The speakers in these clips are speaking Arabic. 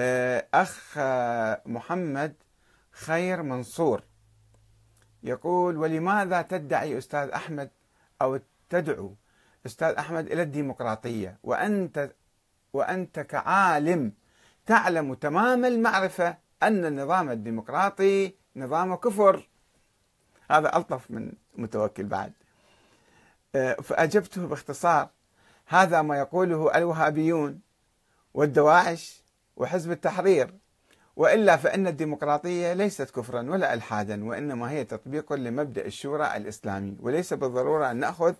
آه، أخ آه، محمد خير منصور. يقول ولماذا تدعي أستاذ أحمد أو تدعو أستاذ أحمد إلى الديمقراطية؟ وأنت وأنت كعالم تعلم تمام المعرفة أن النظام الديمقراطي نظام كفر. هذا ألطف من متوكل بعد. آه، فأجبته باختصار. هذا ما يقوله الوهابيون والدواعش وحزب التحرير. وإلا فإن الديمقراطية ليست كفرا ولا الحادا وإنما هي تطبيق لمبدأ الشورى الإسلامي. وليس بالضرورة أن نأخذ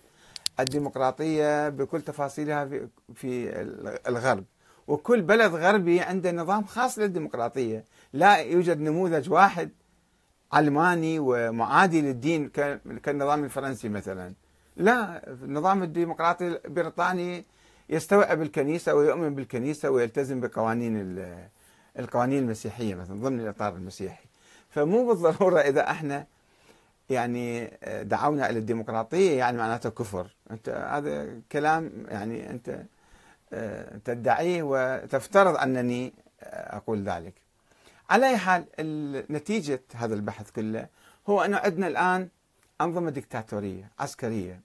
الديمقراطية بكل تفاصيلها في الغرب. وكل بلد غربي عنده نظام خاص للديمقراطية. لا يوجد نموذج واحد علماني ومعادي للدين كالنظام الفرنسي مثلا. لا النظام الديمقراطي البريطاني يستوعب الكنيسة ويؤمن بالكنيسة ويلتزم بقوانين القوانين المسيحية مثلا ضمن الإطار المسيحي. فمو بالضرورة إذا إحنا يعني دعونا إلى الديمقراطية يعني معناته كفر. أنت هذا كلام يعني أنت تدعيه وتفترض أنني أقول ذلك. على أي حال نتيجة هذا البحث كله هو أنه عندنا الآن أنظمة دكتاتورية عسكرية.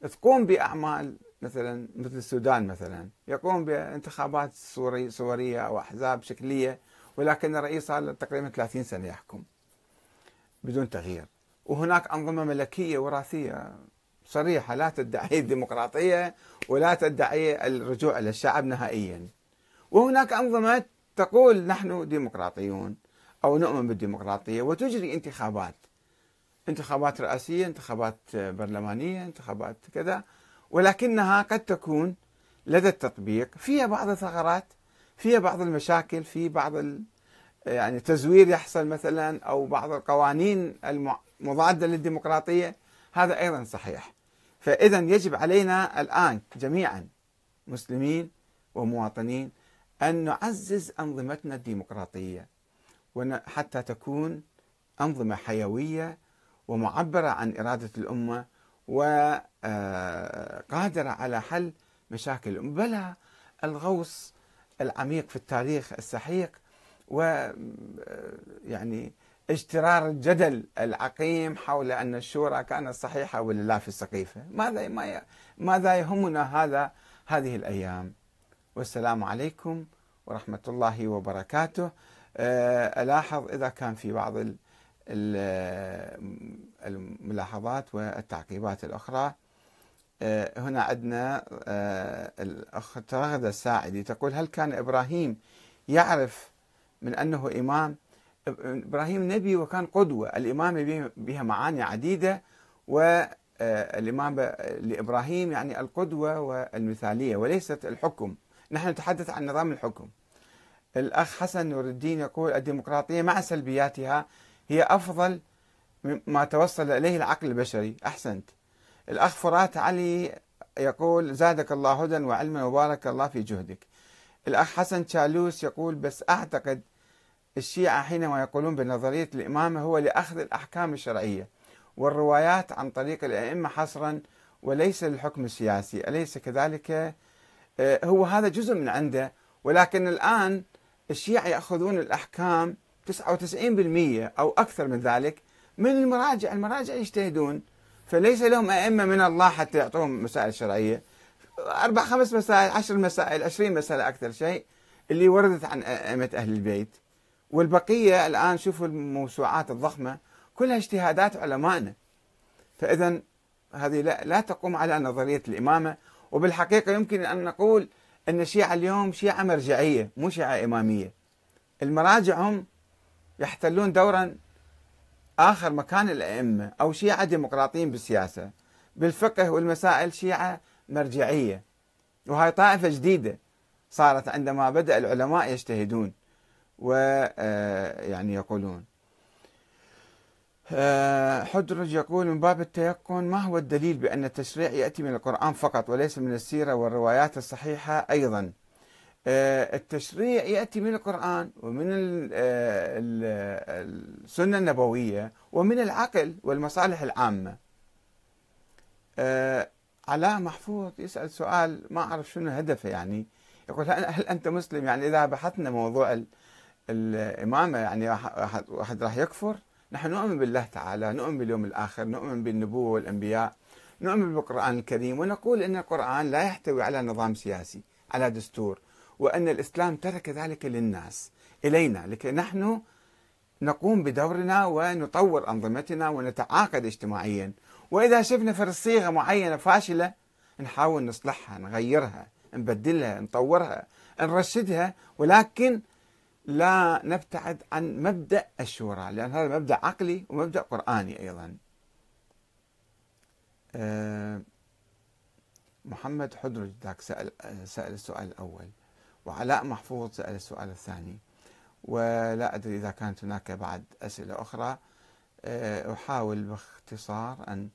تقوم بأعمال مثلا مثل السودان مثلا يقوم بانتخابات صوري صورية أو أحزاب شكلية ولكن الرئيس صار تقريبا 30 سنة يحكم بدون تغيير. وهناك أنظمة ملكية وراثية صريحة لا تدعي الديمقراطية ولا تدعي الرجوع إلى الشعب نهائيا. وهناك أنظمة تقول نحن ديمقراطيون أو نؤمن بالديمقراطية وتجري انتخابات انتخابات رئاسية انتخابات برلمانية انتخابات كذا. ولكنها قد تكون لدى التطبيق. فيها بعض الثغرات فيها بعض المشاكل في بعض يعني تزوير يحصل مثلا أو بعض القوانين المضاده للديمقراطية. هذا أيضا صحيح. فاذا يجب علينا الآن جميعا مسلمين ومواطنين أن نعزز أنظمتنا الديمقراطية حتى تكون أنظمة حيوية ومعبرة عن إرادة الأمة وقادرة على حل مشاكل بلا الغوص العميق في التاريخ السحيق و يعني اجترار الجدل العقيم حول أن الشورى كانت صحيحة ولا لا في السقيفة، ماذا ماذا يهمنا هذا هذه الأيام؟ والسلام عليكم ورحمة الله وبركاته. ألاحظ إذا كان في بعض الملاحظات والتعقيبات الأخرى. آه، هنا عندنا آه، الأخ ترغد الساعدي تقول هل كان إبراهيم يعرف من أنه إمام؟ إبراهيم نبي وكان قدوة الإمامة بها معاني عديدة والإمامة آه، لإبراهيم يعني القدوة والمثالية وليست الحكم. نحن نتحدث عن نظام الحكم. الأخ حسن نور الدين يقول الديمقراطية مع سلبياتها هي أفضل ما توصل إليه العقل البشري. أحسنت. الأخ فرات علي يقول زادك الله هدى وعلما وبارك الله في جهدك. الأخ حسن شالوس يقول بس أعتقد الشيعة حينما يقولون بنظرية الإمامة هو لأخذ الأحكام الشرعية والروايات عن طريق الأئمة حصرا وليس للحكم السياسي. أليس كذلك؟ آه، هو هذا جزء من عنده. ولكن الآن الشيعة يأخذون الأحكام 99% أو أكثر من ذلك من المراجع. المراجع يجتهدون فليس لهم أئمة من الله حتى يعطوهم مسائل شرعية. أربع خمس مسائل عشر مسائل عشرين مسألة أكثر شيء اللي وردت عن أئمة أهل البيت. والبقية الآن شوفوا الموسوعات الضخمة كلها اجتهادات علمائنا فإذا هذه لا, لا تقوم على نظرية الإمامة. وبالحقيقة يمكن أن نقول أن الشيعة اليوم شيعة مرجعية مو شيعة إمامية. المراجع هم يحتلون دورا آخر مكان الأئمة أو شيعة ديمقراطيين بالسياسة بالفقه والمسائل شيعة مرجعية. وهي طائفة جديدة صارت عندما بدأ العلماء يجتهدون ويعني آه، يقولون. آه، حدرج يقول من باب التيقن ما هو الدليل بأن التشريع يأتي من القرآن فقط وليس من السيرة والروايات الصحيحة أيضا؟ التشريع يأتي من القرآن ومن آه، السنة النبوية ومن العقل والمصالح العامة. آه، علاء محفوظ يسأل سؤال ما أعرف شنو هدفه يعني. يقول هل أنت مسلم؟ يعني إذا بحثنا موضوع الإمامة يعني واحد راح يكفر. نحن نؤمن بالله تعالى نؤمن باليوم الآخر نؤمن بالنبوة والأنبياء نؤمن بالقرآن الكريم ونقول أن القرآن لا يحتوي على نظام سياسي على دستور. وأن الإسلام ترك ذلك للناس إلينا لكي نحن نقوم بدورنا ونطور أنظمتنا ونتعاقد اجتماعيا. وإذا شفنا في صيغة معينة فاشلة نحاول نصلحها نغيرها نبدلها نطورها نرشدها ولكن لا نبتعد عن مبدأ الشورى لأن هذا مبدأ عقلي ومبدأ قرآني أيضا. أه محمد حدرج ذاك سأل, سأل السؤال الأول. وعلاء محفوظ سأل السؤال الثاني. ولا أدري إذا كانت هناك بعد أسئلة أخرى. أه، أحاول باختصار أن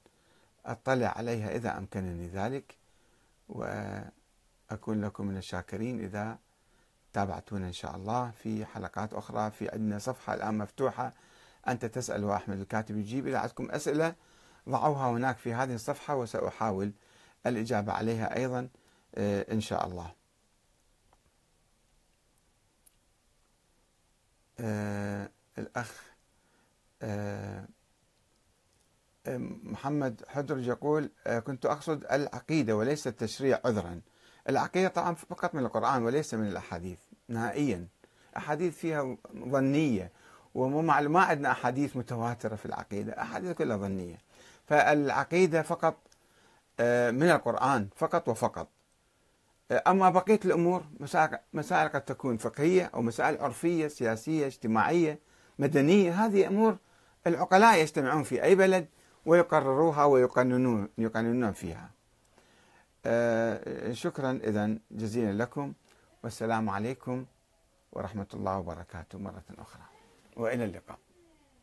أطلع عليها إذا أمكنني ذلك. وأكون لكم من الشاكرين إذا تابعتونا إن شاء الله في حلقات أخرى. في عندنا صفحة الآن مفتوحة. أنت تسأل وأحمد الكاتب يجيب إذا عندكم أسئلة. ضعوها هناك في هذه الصفحة وسأحاول الإجابة عليها أيضا آه، إن شاء الله. آه، الأخ آه، محمد حدرج يقول كنت أقصد العقيدة وليس التشريع عذرا. العقيدة طبعا فقط من القرآن وليس من الأحاديث نهائيا. أحاديث فيها ظنية ومو ما عندنا أحاديث متواترة في العقيدة أحاديث كلها ظنية. فالعقيدة فقط آه، من القرآن فقط وفقط. آه، أما بقية الأمور مسائل قد تكون فقهية أو مسائل عرفية سياسية اجتماعية مدنية هذه أمور العقلاء يجتمعون في أي بلد ويقرروها ويقننون يقننون فيها. آه، شكرا إذا جزيلا لكم. والسلام عليكم ورحمة الله وبركاته مرة أخرى. وإلى اللقاء.